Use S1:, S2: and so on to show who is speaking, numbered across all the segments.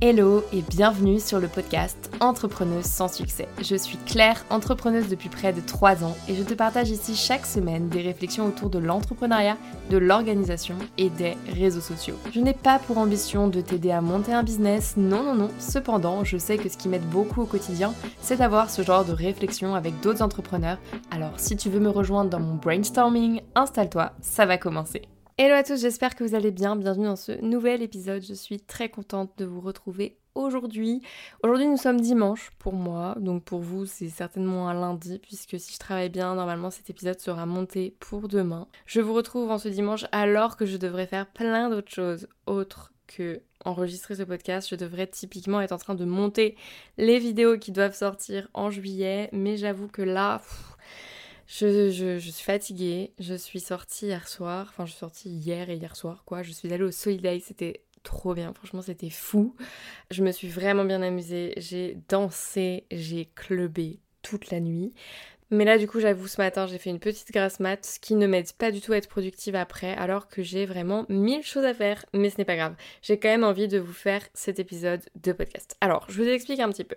S1: Hello et bienvenue sur le podcast Entrepreneuse sans succès. Je suis Claire, entrepreneuse depuis près de 3 ans et je te partage ici chaque semaine des réflexions autour de l'entrepreneuriat, de l'organisation et des réseaux sociaux. Je n'ai pas pour ambition de t'aider à monter un business, non non non, cependant je sais que ce qui m'aide beaucoup au quotidien, c'est d'avoir ce genre de réflexion avec d'autres entrepreneurs. Alors si tu veux me rejoindre dans mon brainstorming, installe-toi, ça va commencer. Hello à tous, j'espère que vous allez bien. Bienvenue dans ce nouvel épisode. Je suis très contente de vous retrouver aujourd'hui. Aujourd'hui, nous sommes dimanche pour moi, donc pour vous, c'est certainement un lundi, puisque si je travaille bien, normalement cet épisode sera monté pour demain. Je vous retrouve en ce dimanche alors que je devrais faire plein d'autres choses autres que enregistrer ce podcast. Je devrais typiquement être en train de monter les vidéos qui doivent sortir en juillet, mais j'avoue que là. Je, suis fatiguée, je suis sortie hier soir, enfin je suis sortie hier et hier soir quoi, je suis allée au Soliday, c'était trop bien, franchement c'était fou. Je me suis vraiment bien amusée, j'ai dansé, j'ai clubé toute la nuit. Mais là, du coup, j'avoue, ce matin, j'ai fait une petite grasse mat, ce qui ne m'aide pas du tout à être productive après, alors que j'ai vraiment mille choses à faire. Mais ce n'est pas grave. J'ai quand même envie de vous faire cet épisode de podcast. Alors, je vous explique un petit peu.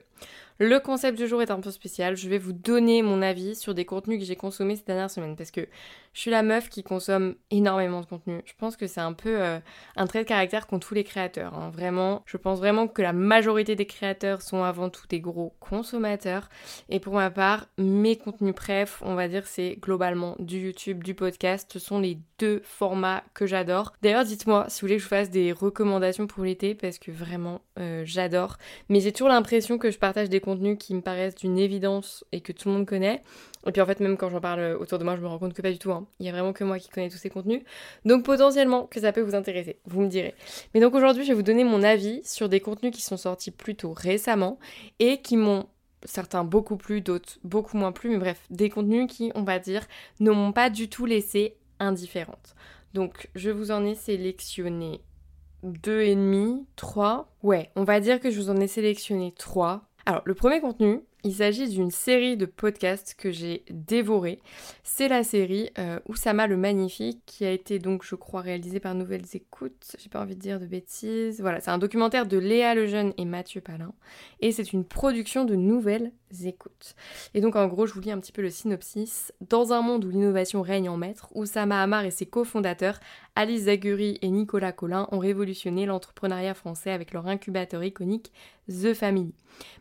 S1: Le concept du jour est un peu spécial. Je vais vous donner mon avis sur des contenus que j'ai consommés ces dernières semaines parce que je suis la meuf qui consomme énormément de contenu. Je pense que c'est un peu euh, un trait de caractère qu'ont tous les créateurs. Hein. Vraiment, je pense vraiment que la majorité des créateurs sont avant tout des gros consommateurs. Et pour ma part, mes contenus préf, on va dire, c'est globalement du YouTube, du podcast. Ce sont les deux formats que j'adore. D'ailleurs, dites-moi si vous voulez que je fasse des recommandations pour l'été parce que vraiment, euh, j'adore. Mais j'ai toujours l'impression que je partage des contenus qui me paraissent d'une évidence et que tout le monde connaît. Et puis en fait, même quand j'en parle autour de moi, je me rends compte que pas du tout. Hein. Il y a vraiment que moi qui connais tous ces contenus. Donc potentiellement que ça peut vous intéresser, vous me direz. Mais donc aujourd'hui, je vais vous donner mon avis sur des contenus qui sont sortis plutôt récemment et qui m'ont certains beaucoup plus, d'autres beaucoup moins plus, mais bref, des contenus qui, on va dire, ne m'ont pas du tout laissé indifférente. Donc je vous en ai sélectionné deux et demi, trois. Ouais, on va dire que je vous en ai sélectionné trois. Alors le premier contenu, il s'agit d'une série de podcasts que j'ai dévoré. C'est la série euh, Oussama le Magnifique qui a été donc je crois réalisée par Nouvelles Écoutes. J'ai pas envie de dire de bêtises. Voilà, c'est un documentaire de Léa Lejeune et Mathieu Palin. Et c'est une production de Nouvelles Écoutes. Et donc en gros je vous lis un petit peu le synopsis. Dans un monde où l'innovation règne en maître, Oussama Hamar et ses cofondateurs Alice Zaguri et Nicolas Collin ont révolutionné l'entrepreneuriat français avec leur incubateur iconique The Family.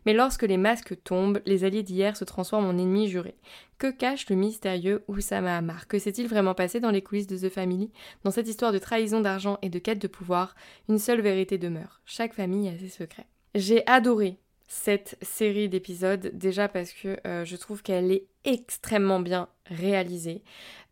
S1: Mais lorsque les masques tombent, les alliés d'hier se transforment en ennemis jurés. Que cache le mystérieux Oussama Hamar? Que s'est-il vraiment passé dans les coulisses de The Family? Dans cette histoire de trahison d'argent et de quête de pouvoir, une seule vérité demeure. Chaque famille a ses secrets. J'ai adoré cette série d'épisodes déjà parce que euh, je trouve qu'elle est extrêmement bien réalisée.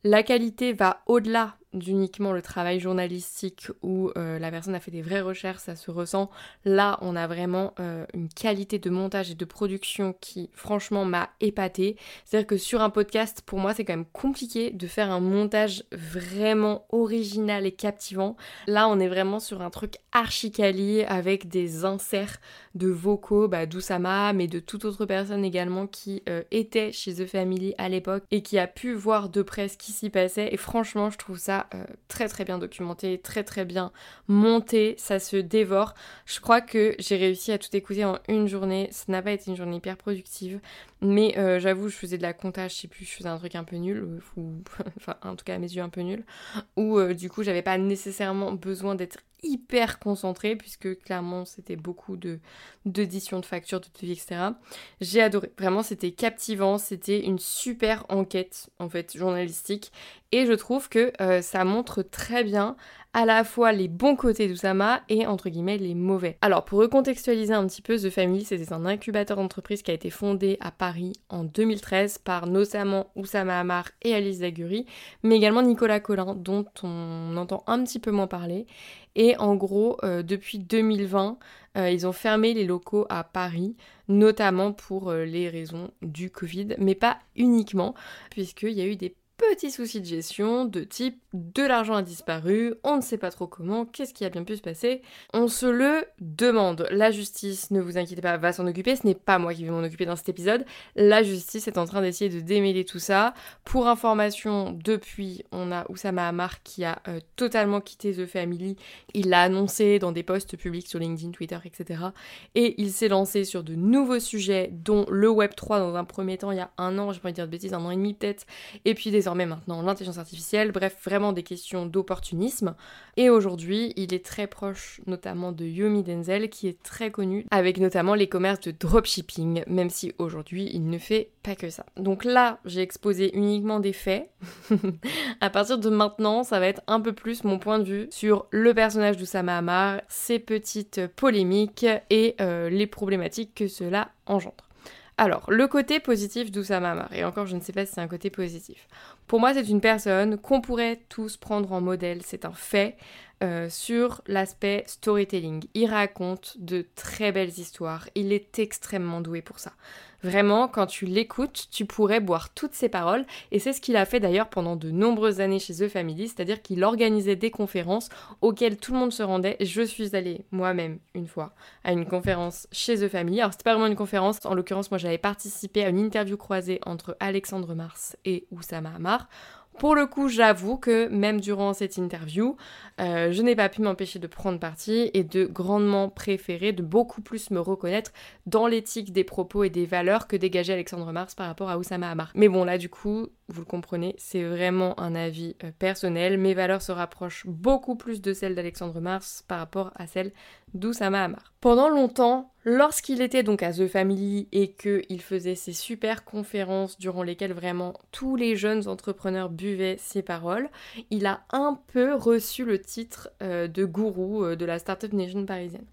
S1: La qualité va au-delà d'uniquement le travail journalistique où euh, la personne a fait des vraies recherches, ça se ressent. Là, on a vraiment euh, une qualité de montage et de production qui, franchement, m'a épatée. C'est-à-dire que sur un podcast, pour moi, c'est quand même compliqué de faire un montage vraiment original et captivant. Là, on est vraiment sur un truc archi quali avec des inserts de vocaux bah, d'Oussama, mais de toute autre personne également qui euh, était chez The À l'époque et qui a pu voir de près ce qui s'y passait. Et franchement, je trouve ça euh, très très bien documenté, très très bien monté, ça se dévore. Je crois que j'ai réussi à tout écouter en une journée. Ça n'a pas été une journée hyper productive, mais euh, j'avoue, je faisais de la comptage, je sais plus, je faisais un truc un peu nul, euh, ou enfin en tout cas à mes yeux un peu nul, où du coup j'avais pas nécessairement besoin d'être hyper concentré puisque clairement c'était beaucoup de d'édition de factures, de devis, etc. J'ai adoré. Vraiment c'était captivant, c'était une super enquête en fait journalistique et je trouve que euh, ça montre très bien à la fois les bons côtés d'Oussama et entre guillemets les mauvais. Alors pour recontextualiser un petit peu, The Family c'était un incubateur d'entreprise qui a été fondé à Paris en 2013 par notamment Oussama Hamar et Alice Zaguri, mais également Nicolas Collin dont on entend un petit peu moins parler. Et en gros, euh, depuis 2020, euh, ils ont fermé les locaux à Paris, notamment pour les raisons du Covid, mais pas uniquement, puisqu'il y a eu des petits soucis de gestion de type de l'argent a disparu, on ne sait pas trop comment, qu'est-ce qui a bien pu se passer? On se le demande. La justice, ne vous inquiétez pas, va s'en occuper, ce n'est pas moi qui vais m'en occuper dans cet épisode. La justice est en train d'essayer de démêler tout ça. Pour information, depuis, on a Oussama Hamar qui a euh, totalement quitté The Family. Il l'a annoncé dans des posts publics sur LinkedIn, Twitter, etc. Et il s'est lancé sur de nouveaux sujets, dont le Web3 dans un premier temps, il y a un an, je pas dire de bêtises, un an et demi peut-être, et puis maintenant l'intelligence artificielle, bref, vraiment des questions d'opportunisme. Et aujourd'hui, il est très proche notamment de Yomi Denzel, qui est très connu, avec notamment les commerces de dropshipping, même si aujourd'hui il ne fait pas que ça. Donc là, j'ai exposé uniquement des faits. à partir de maintenant, ça va être un peu plus mon point de vue sur le personnage d'Oussama Hamar, ses petites polémiques et euh, les problématiques que cela engendre. Alors, le côté positif d'Oussama et encore je ne sais pas si c'est un côté positif. Pour moi, c'est une personne qu'on pourrait tous prendre en modèle, c'est un fait, euh, sur l'aspect storytelling. Il raconte de très belles histoires, il est extrêmement doué pour ça. Vraiment, quand tu l'écoutes, tu pourrais boire toutes ses paroles, et c'est ce qu'il a fait d'ailleurs pendant de nombreuses années chez The Family, c'est-à-dire qu'il organisait des conférences auxquelles tout le monde se rendait. Je suis allée moi-même une fois à une conférence chez The Family. Alors c'était pas vraiment une conférence, en l'occurrence moi j'avais participé à une interview croisée entre Alexandre Mars et Oussama Hamar. Pour le coup, j'avoue que même durant cette interview, euh, je n'ai pas pu m'empêcher de prendre parti et de grandement préférer, de beaucoup plus me reconnaître dans l'éthique des propos et des valeurs que dégageait Alexandre Mars par rapport à Oussama Hamar. Mais bon, là, du coup, vous le comprenez, c'est vraiment un avis euh, personnel. Mes valeurs se rapprochent beaucoup plus de celles d'Alexandre Mars par rapport à celles d'Oussama Hamar. Pendant longtemps, lorsqu'il était donc à The Family et qu'il faisait ses super conférences durant lesquelles vraiment tous les jeunes entrepreneurs buvaient ses paroles, il a un peu reçu le titre euh, de gourou euh, de la Startup Nation parisienne.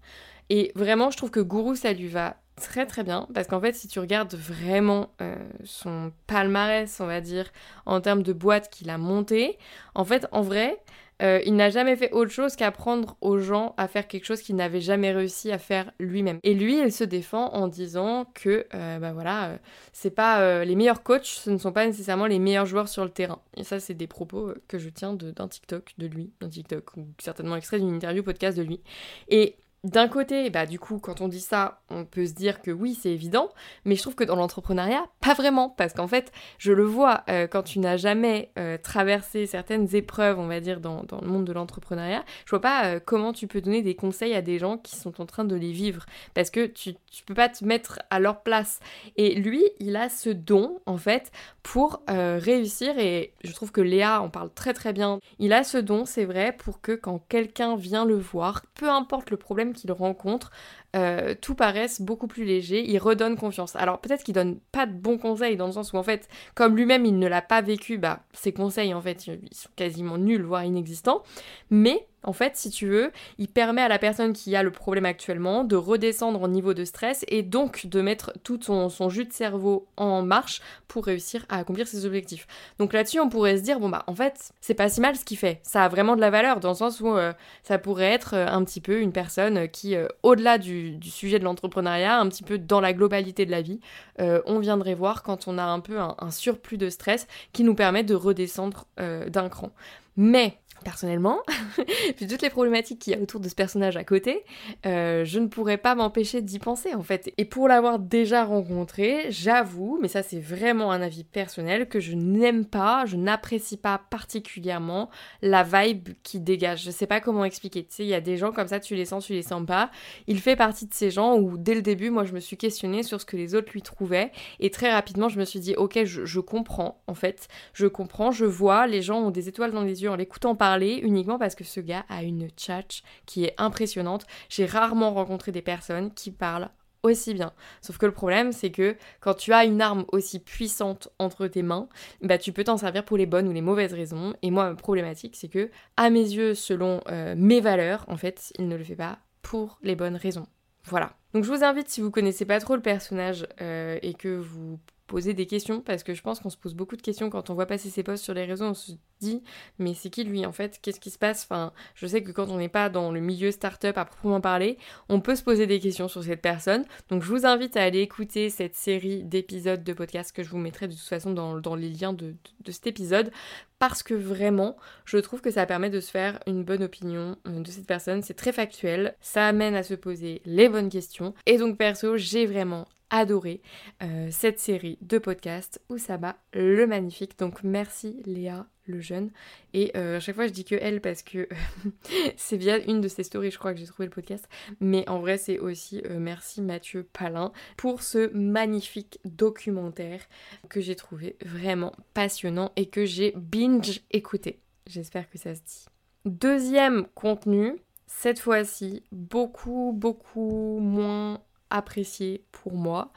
S1: Et vraiment, je trouve que gourou, ça lui va très très bien parce qu'en fait si tu regardes vraiment euh, son palmarès on va dire en termes de boîtes qu'il a monté en fait en vrai euh, il n'a jamais fait autre chose qu'apprendre aux gens à faire quelque chose qu'il n'avait jamais réussi à faire lui-même. Et lui, il se défend en disant que, euh, bah voilà, c'est pas les meilleurs coachs, ce ne sont pas nécessairement les meilleurs joueurs sur le terrain. Et ça, c'est des propos que je tiens d'un TikTok de lui, d'un TikTok ou certainement extrait d'une interview podcast de lui. Et d'un côté, bah du coup, quand on dit ça, on peut se dire que oui, c'est évident, mais je trouve que dans l'entrepreneuriat, pas vraiment, parce qu'en fait, je le vois, euh, quand tu n'as jamais euh, traversé certaines épreuves, on va dire, dans, le monde de l'entrepreneuriat, je vois pas euh, comment tu peux donner des conseils à des gens qui sont en train de les vivre, parce que tu, tu peux pas te mettre à leur place. Et lui, il a ce don, en fait, pour réussir, et je trouve que Léa en parle très très bien, il a ce don, c'est vrai, pour que quand quelqu'un vient le voir, peu importe le problème qu'il rencontre, euh, tout paraisse beaucoup plus léger, il redonne confiance. Alors peut-être qu'il donne pas de bons conseils dans le sens où en fait, comme lui-même il ne l'a pas vécu, bah ses conseils en fait sont quasiment nuls, voire inexistants, mais en fait, si tu veux, il permet à la personne qui a le problème actuellement de redescendre au niveau de stress et donc de mettre tout son, jus de cerveau en marche pour réussir à accomplir ses objectifs. Donc là-dessus, on pourrait se dire, bon bah en fait, c'est pas si mal ce qu'il fait. Ça a vraiment de la valeur dans le sens où euh, ça pourrait être euh, un petit peu une personne qui, euh, au-delà du, sujet de l'entrepreneuriat, un petit peu dans la globalité de la vie, on viendrait voir quand on a un peu un, surplus de stress qui nous permet de redescendre d'un cran. Mais personnellement, puis toutes les problématiques qu'il y a autour de ce personnage à côté, euh, je ne pourrais pas m'empêcher d'y penser en fait. Et pour l'avoir déjà rencontré, j'avoue, mais ça c'est vraiment un avis personnel, que je n'aime pas, je n'apprécie pas particulièrement la vibe qui dégage. Je sais pas comment expliquer. Tu sais, il y a des gens comme ça, tu les sens, tu les sens pas. Il fait partie de ces gens où dès le début, moi je me suis questionnée sur ce que les autres lui trouvaient. Et très rapidement, je me suis dit, ok, je, je comprends en fait. Je comprends, je vois, les gens ont des étoiles dans les yeux en l'écoutant parler uniquement parce que ce gars a une tchatch qui est impressionnante. J'ai rarement rencontré des personnes qui parlent aussi bien. Sauf que le problème, c'est que quand tu as une arme aussi puissante entre tes mains, bah tu peux t'en servir pour les bonnes ou les mauvaises raisons. Et moi, ma problématique, c'est que, à mes yeux, selon euh, mes valeurs, en fait, il ne le fait pas pour les bonnes raisons. Voilà. Donc je vous invite, si vous connaissez pas trop le personnage euh, et que vous poser des questions parce que je pense qu'on se pose beaucoup de questions quand on voit passer ses posts sur les réseaux, on se dit mais c'est qui lui en fait? Qu'est-ce qui se passe? Enfin, je sais que quand on n'est pas dans le milieu startup à proprement parler, on peut se poser des questions sur cette personne. Donc je vous invite à aller écouter cette série d'épisodes de podcast que je vous mettrai de toute façon dans, dans les liens de, de, cet épisode parce que vraiment, je trouve que ça permet de se faire une bonne opinion euh, de cette personne. C'est très factuel, ça amène à se poser les bonnes questions. Et donc perso, j'ai vraiment adoré euh, cette série de podcasts Oussama le magnifique. Donc merci Léa le jeune. Et euh, à chaque fois je dis que elle parce que c'est via une de ses stories je crois que j'ai trouvé le podcast. Mais en vrai c'est aussi euh, merci Mathieu Palin pour ce magnifique documentaire que j'ai trouvé vraiment passionnant et que j'ai binge écouté. J'espère que ça se dit. Deuxième contenu, cette fois-ci beaucoup beaucoup moins apprécié pour moi.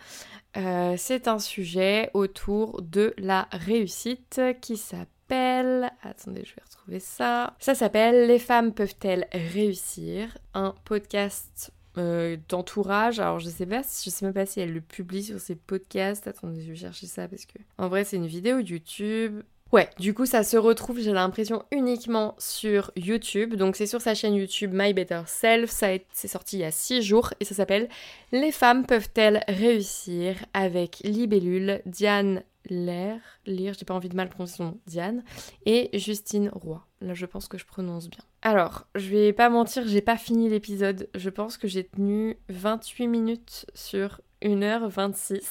S1: Euh, c'est un sujet autour de la réussite qui s'appelle... Attendez, je vais retrouver ça. Ça s'appelle Les femmes peuvent-elles réussir? Un podcast euh, d'entourage. Alors je sais pas, je sais même pas si elle le publie sur ses podcasts. Attendez, je vais chercher ça parce que en vrai c'est une vidéo YouTube. Ouais, du coup ça se retrouve, j'ai l'impression, uniquement sur YouTube. Donc c'est sur sa chaîne YouTube My Better Self. Ça c'est sorti il y a 6 jours et ça s'appelle Les femmes peuvent-elles réussir avec Libellule, Diane Lair, lire, j'ai pas envie de mal prononcer Diane, et Justine Roy. Là je pense que je prononce bien. Alors, je vais pas mentir, j'ai pas fini l'épisode. Je pense que j'ai tenu 28 minutes sur 1h26.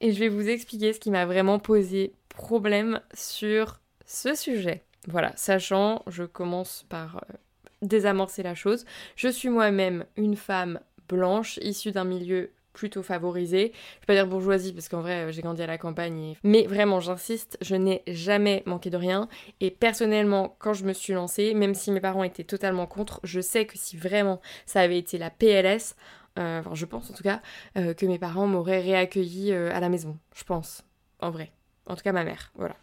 S1: Et je vais vous expliquer ce qui m'a vraiment posé problème sur ce sujet. Voilà, sachant, je commence par euh, désamorcer la chose. Je suis moi-même une femme blanche issue d'un milieu plutôt favorisé. Je vais pas dire bourgeoisie parce qu'en vrai j'ai grandi à la campagne. Mais vraiment j'insiste, je n'ai jamais manqué de rien. Et personnellement quand je me suis lancée, même si mes parents étaient totalement contre, je sais que si vraiment ça avait été la PLS, euh, enfin je pense en tout cas, euh, que mes parents m'auraient réaccueilli à la maison. Je pense, en vrai. En tout cas, ma mère, voilà.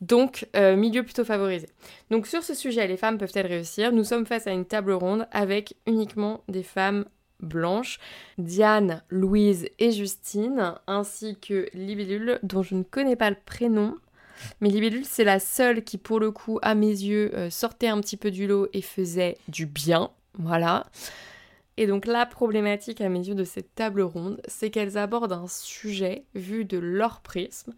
S1: Donc, euh, milieu plutôt favorisé. Donc, sur ce sujet, les femmes peuvent-elles réussir? Nous sommes face à une table ronde avec uniquement des femmes blanches, Diane, Louise et Justine, ainsi que Libellule, dont je ne connais pas le prénom. Mais Libellule, c'est la seule qui, pour le coup, à mes yeux, euh, sortait un petit peu du lot et faisait du bien. Voilà. Et donc la problématique à mes yeux de cette table ronde, c'est qu'elles abordent un sujet vu de leur prisme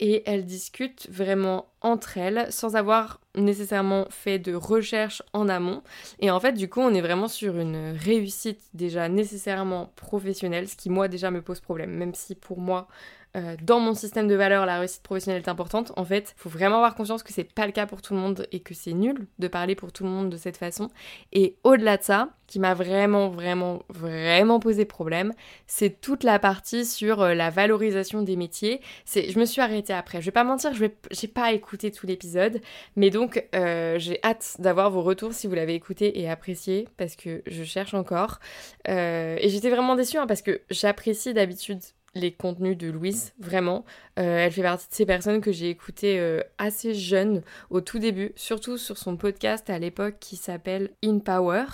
S1: et elles discutent vraiment entre elles sans avoir nécessairement fait de recherche en amont. Et en fait, du coup, on est vraiment sur une réussite déjà nécessairement professionnelle, ce qui moi déjà me pose problème, même si pour moi, euh, dans mon système de valeurs, la réussite professionnelle est importante. En fait, il faut vraiment avoir conscience que c'est pas le cas pour tout le monde et que c'est nul de parler pour tout le monde de cette façon. Et au-delà de ça, qui m'a vraiment, vraiment, vraiment posé problème, c'est toute la partie sur euh, la valorisation des métiers. C'est, je me suis arrêtée après. Je vais pas mentir, je j'ai pas écouté tout l'épisode, mais donc euh, j'ai hâte d'avoir vos retours si vous l'avez écouté et apprécié parce que je cherche encore. et j'étais vraiment déçue hein, parce que j'apprécie d'habitude les contenus de Louise, vraiment. Euh, elle fait partie de ces personnes que j'ai écoutées euh, assez jeune, au tout début, surtout sur son podcast à l'époque qui s'appelle In Power,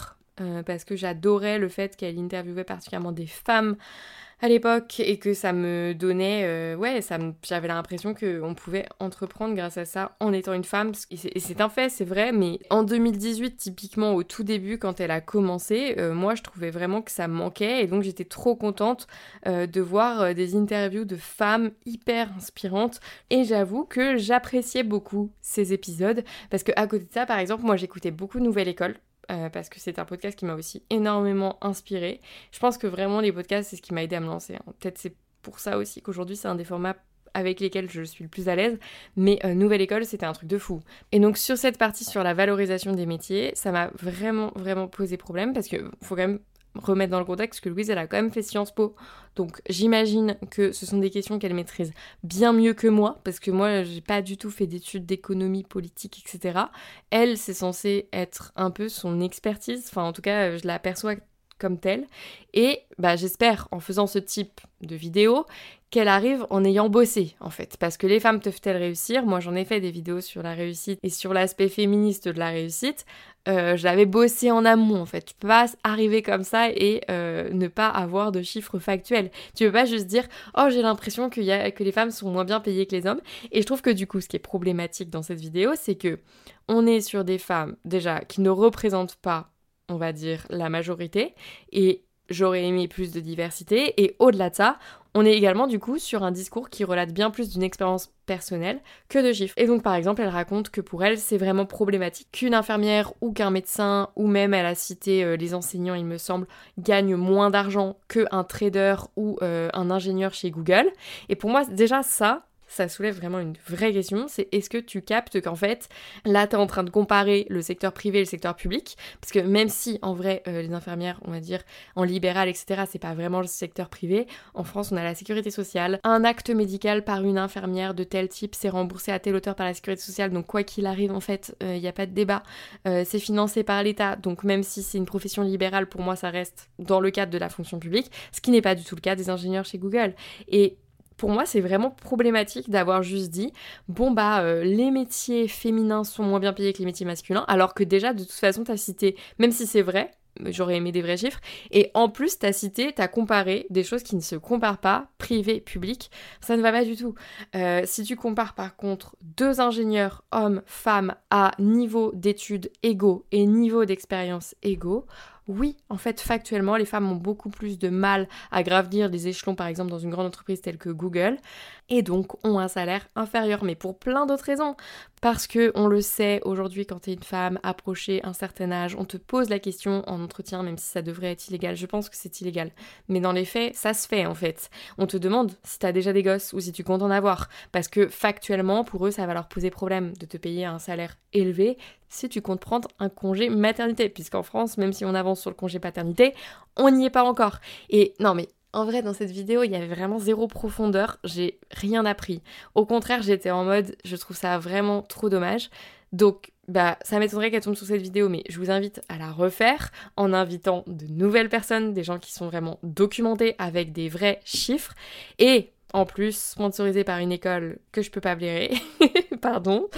S1: euh, parce que j'adorais le fait qu'elle interviewait particulièrement des femmes à l'époque et que ça me donnait, euh, ouais, j'avais l'impression qu'on pouvait entreprendre grâce à ça en étant une femme. Et c'est un fait, c'est vrai, mais en 2018, typiquement au tout début, quand elle a commencé, euh, moi je trouvais vraiment que ça manquait et donc j'étais trop contente euh, de voir des interviews de femmes hyper inspirantes et j'avoue que j'appréciais beaucoup ces épisodes parce que à côté de ça, par exemple, moi j'écoutais beaucoup Nouvelle École euh, parce que c'est un podcast qui m'a aussi énormément inspiré. Je pense que vraiment les podcasts, c'est ce qui m'a aidé à me lancer. Hein. Peut-être c'est pour ça aussi qu'aujourd'hui c'est un des formats avec lesquels je suis le plus à l'aise, mais euh, Nouvelle École, c'était un truc de fou. Et donc sur cette partie sur la valorisation des métiers, ça m'a vraiment, vraiment posé problème, parce qu'il faut quand même remettre dans le contexte que Louise, elle a quand même fait Sciences Po. Donc j'imagine que ce sont des questions qu'elle maîtrise bien mieux que moi, parce que moi, j'ai pas du tout fait d'études d'économie politique, etc. Elle, c'est censé être un peu son expertise, enfin en tout cas, je la perçois comme telle. Et bah, j'espère, en faisant ce type de vidéo, qu'elle arrive en ayant bossé, en fait. Parce que les femmes peuvent-elles réussir? Moi, j'en ai fait des vidéos sur la réussite et sur l'aspect féministe de la réussite. Euh, je l'avais bossé en amont, en fait. Tu peux pas arriver comme ça et euh, ne pas avoir de chiffres factuels. Tu peux pas juste dire « Oh, j'ai l'impression que les femmes sont moins bien payées que les hommes. » Et je trouve que du coup, ce qui est problématique dans cette vidéo, c'est que on est sur des femmes, déjà, qui ne représentent pas, on va dire, la majorité. Et j'aurais aimé plus de diversité. Et au-delà de ça, on est également du coup sur un discours qui relate bien plus d'une expérience personnelle que de chiffres. Et donc par exemple, elle raconte que pour elle, c'est vraiment problématique qu'une infirmière ou qu'un médecin, ou même elle a cité euh, les enseignants, il me semble, gagnent moins d'argent qu'un trader ou euh, un ingénieur chez Google. Et pour moi, déjà ça, ça soulève vraiment une vraie question, c'est est-ce que tu captes qu'en fait, là, tu es en train de comparer le secteur privé et le secteur public, parce que même si, en vrai, euh, les infirmières, on va dire, en libéral, etc., c'est pas vraiment le secteur privé, en France, on a la sécurité sociale, un acte médical par une infirmière de tel type, c'est remboursé à telle hauteur par la sécurité sociale, donc quoi qu'il arrive, en fait, il euh, n'y a pas de débat, euh, c'est financé par l'État, donc même si c'est une profession libérale, pour moi, ça reste dans le cadre de la fonction publique, ce qui n'est pas du tout le cas des ingénieurs chez Google. Et pour moi, c'est vraiment problématique d'avoir juste dit bon, bah, euh, les métiers féminins sont moins bien payés que les métiers masculins, alors que déjà, de toute façon, tu as cité, même si c'est vrai, j'aurais aimé des vrais chiffres. Et en plus, tu as cité, tu as comparé des choses qui ne se comparent pas, privé, public. Ça ne va pas du tout. Euh, si tu compares par contre deux ingénieurs, hommes, femmes, à niveau d'études égaux et niveau d'expérience égaux, oui, en fait, factuellement, les femmes ont beaucoup plus de mal à gravir des échelons, par exemple, dans une grande entreprise telle que Google, et donc ont un salaire inférieur, mais pour plein d'autres raisons. Parce que, on le sait, aujourd'hui, quand tu es une femme approchée un certain âge, on te pose la question en entretien, même si ça devrait être illégal. Je pense que c'est illégal. Mais dans les faits, ça se fait, en fait. On te demande si tu as déjà des gosses ou si tu comptes en avoir. Parce que, factuellement, pour eux, ça va leur poser problème de te payer un salaire élevé si tu comptes prendre un congé maternité, puisqu'en France, même si on avance sur le congé paternité, on n'y est pas encore. Et non mais en vrai, dans cette vidéo, il y avait vraiment zéro profondeur, j'ai rien appris. Au contraire, j'étais en mode, je trouve ça vraiment trop dommage. Donc, bah, ça m'étonnerait qu'elle tombe sur cette vidéo, mais je vous invite à la refaire en invitant de nouvelles personnes, des gens qui sont vraiment documentés avec des vrais chiffres. Et en plus sponsorisé par une école que je peux pas blairer, pardon,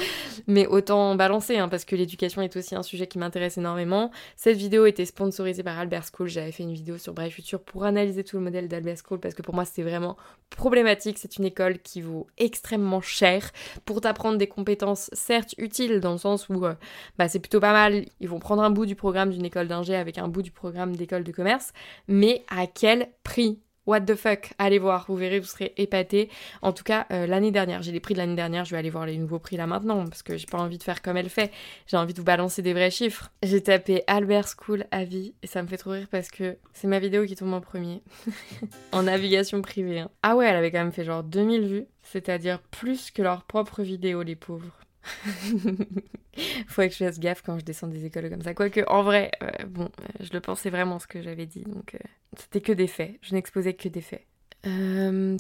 S1: mais autant balancer hein, parce que l'éducation est aussi un sujet qui m'intéresse énormément. Cette vidéo était sponsorisée par Albert School, j'avais fait une vidéo sur Brave Future pour analyser tout le modèle d'Albert School parce que pour moi c'était vraiment problématique, c'est une école qui vaut extrêmement cher. Pour t'apprendre des compétences certes utiles dans le sens où euh, bah, c'est plutôt pas mal, ils vont prendre un bout du programme d'une école d'ingé avec un bout du programme d'école de commerce, mais à quel prix? What the fuck? Allez voir, vous verrez, vous serez épatés. En tout cas, euh, l'année dernière, j'ai les prix de l'année dernière, je vais aller voir les nouveaux prix là maintenant, parce que j'ai pas envie de faire comme elle fait. J'ai envie de vous balancer des vrais chiffres. J'ai tapé Albert School à et ça me fait trop rire parce que c'est ma vidéo qui tombe en premier. en navigation privée. Hein. Ah ouais, elle avait quand même fait genre 2000 vues, c'est-à-dire plus que leur propre vidéo, les pauvres. Faut que je fasse gaffe quand je descends des écoles comme ça. Quoique, en vrai, euh, bon, euh, je le pensais vraiment ce que j'avais dit, donc euh, c'était que des faits. Je n'exposais que des faits. je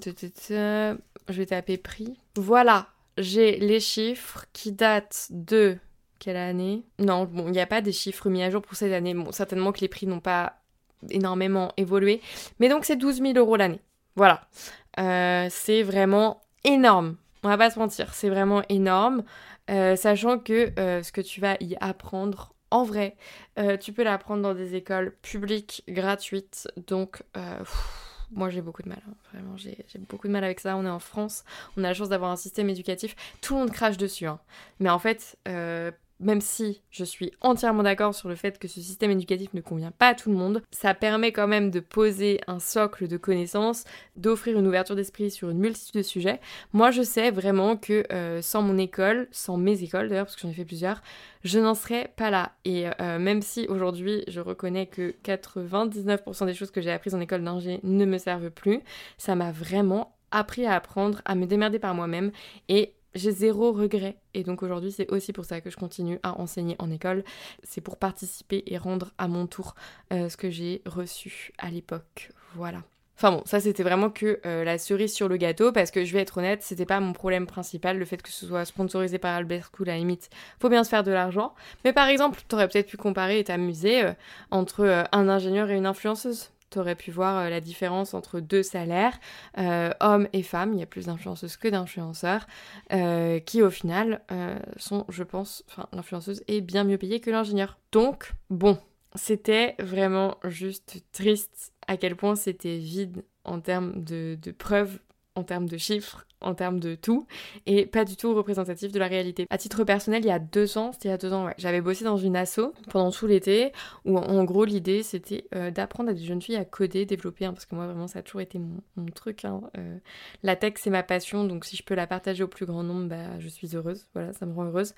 S1: vais taper prix. Voilà, j'ai les chiffres qui datent de quelle année? Non, bon, il n'y a pas des chiffres mis à jour pour cette année. Bon, certainement que les prix n'ont pas énormément évolué. Mais donc, c'est 12 000 euros l'année. Voilà. c'est vraiment énorme. On va pas se mentir, c'est vraiment énorme. Euh, sachant que euh, ce que tu vas y apprendre en vrai, euh, tu peux l'apprendre dans des écoles publiques gratuites. Donc, moi j'ai beaucoup de mal. Hein. Vraiment, j'ai beaucoup de mal avec ça. On est en France, on a la chance d'avoir un système éducatif. Tout le monde crache dessus. Hein. Mais en fait, même si je suis entièrement d'accord sur le fait que ce système éducatif ne convient pas à tout le monde, ça permet quand même de poser un socle de connaissances, d'offrir une ouverture d'esprit sur une multitude de sujets. Moi, je sais vraiment que euh, sans mon école, sans mes écoles d'ailleurs, parce que j'en ai fait plusieurs, je n'en serais pas là. Et euh, même si aujourd'hui, je reconnais que 99% des choses que j'ai apprises en école d'ingé ne me servent plus, ça m'a vraiment appris à apprendre, à me démerder par moi-même et j'ai zéro regret. Et donc aujourd'hui, c'est aussi pour ça que je continue à enseigner en école. C'est pour participer et rendre à mon tour euh, ce que j'ai reçu à l'époque. Voilà. Enfin bon, ça c'était vraiment que euh, la cerise sur le gâteau parce que je vais être honnête, c'était pas mon problème principal le fait que ce soit sponsorisé par Albert School à la limite. Faut bien se faire de l'argent. Mais par exemple, t'aurais peut-être pu comparer et t'amuser euh, entre un ingénieur et une influenceuse tu aurais pu voir la différence entre deux salaires, hommes et femmes. Il y a plus d'influenceuses que d'influenceurs, qui au final sont, je pense, enfin, l'influenceuse est bien mieux payée que l'ingénieur. Donc, bon, c'était vraiment juste triste à quel point c'était vide en termes de, de preuves en termes de chiffres, en termes de tout, et pas du tout représentatif de la réalité. À titre personnel, il y a deux ans, c'était il y a deux ans, j'avais bossé dans une asso pendant tout l'été, où en gros l'idée c'était euh, d'apprendre à des jeunes filles à coder, développer, hein, parce que moi vraiment ça a toujours été mon, truc. Hein, euh, la tech c'est ma passion, donc si je peux la partager au plus grand nombre, bah, je suis heureuse, voilà, ça me rend heureuse.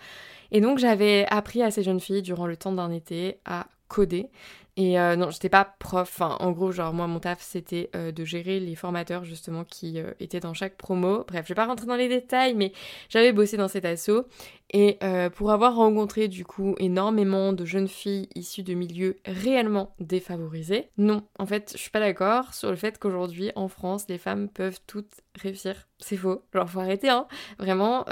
S1: Et donc j'avais appris à ces jeunes filles durant le temps d'un été à coder. Et euh, non, j'étais pas prof. En gros, genre, moi, mon taf, c'était euh, de gérer les formateurs, justement, qui euh, étaient dans chaque promo. Bref, je vais pas rentrer dans les détails, mais j'avais bossé dans cet asso. Et pour avoir rencontré, du coup, énormément de jeunes filles issues de milieux réellement défavorisés, non, en fait, je suis pas d'accord sur le fait qu'aujourd'hui, en France, les femmes peuvent toutes réussir. C'est faux. Genre, faut arrêter, hein. Vraiment,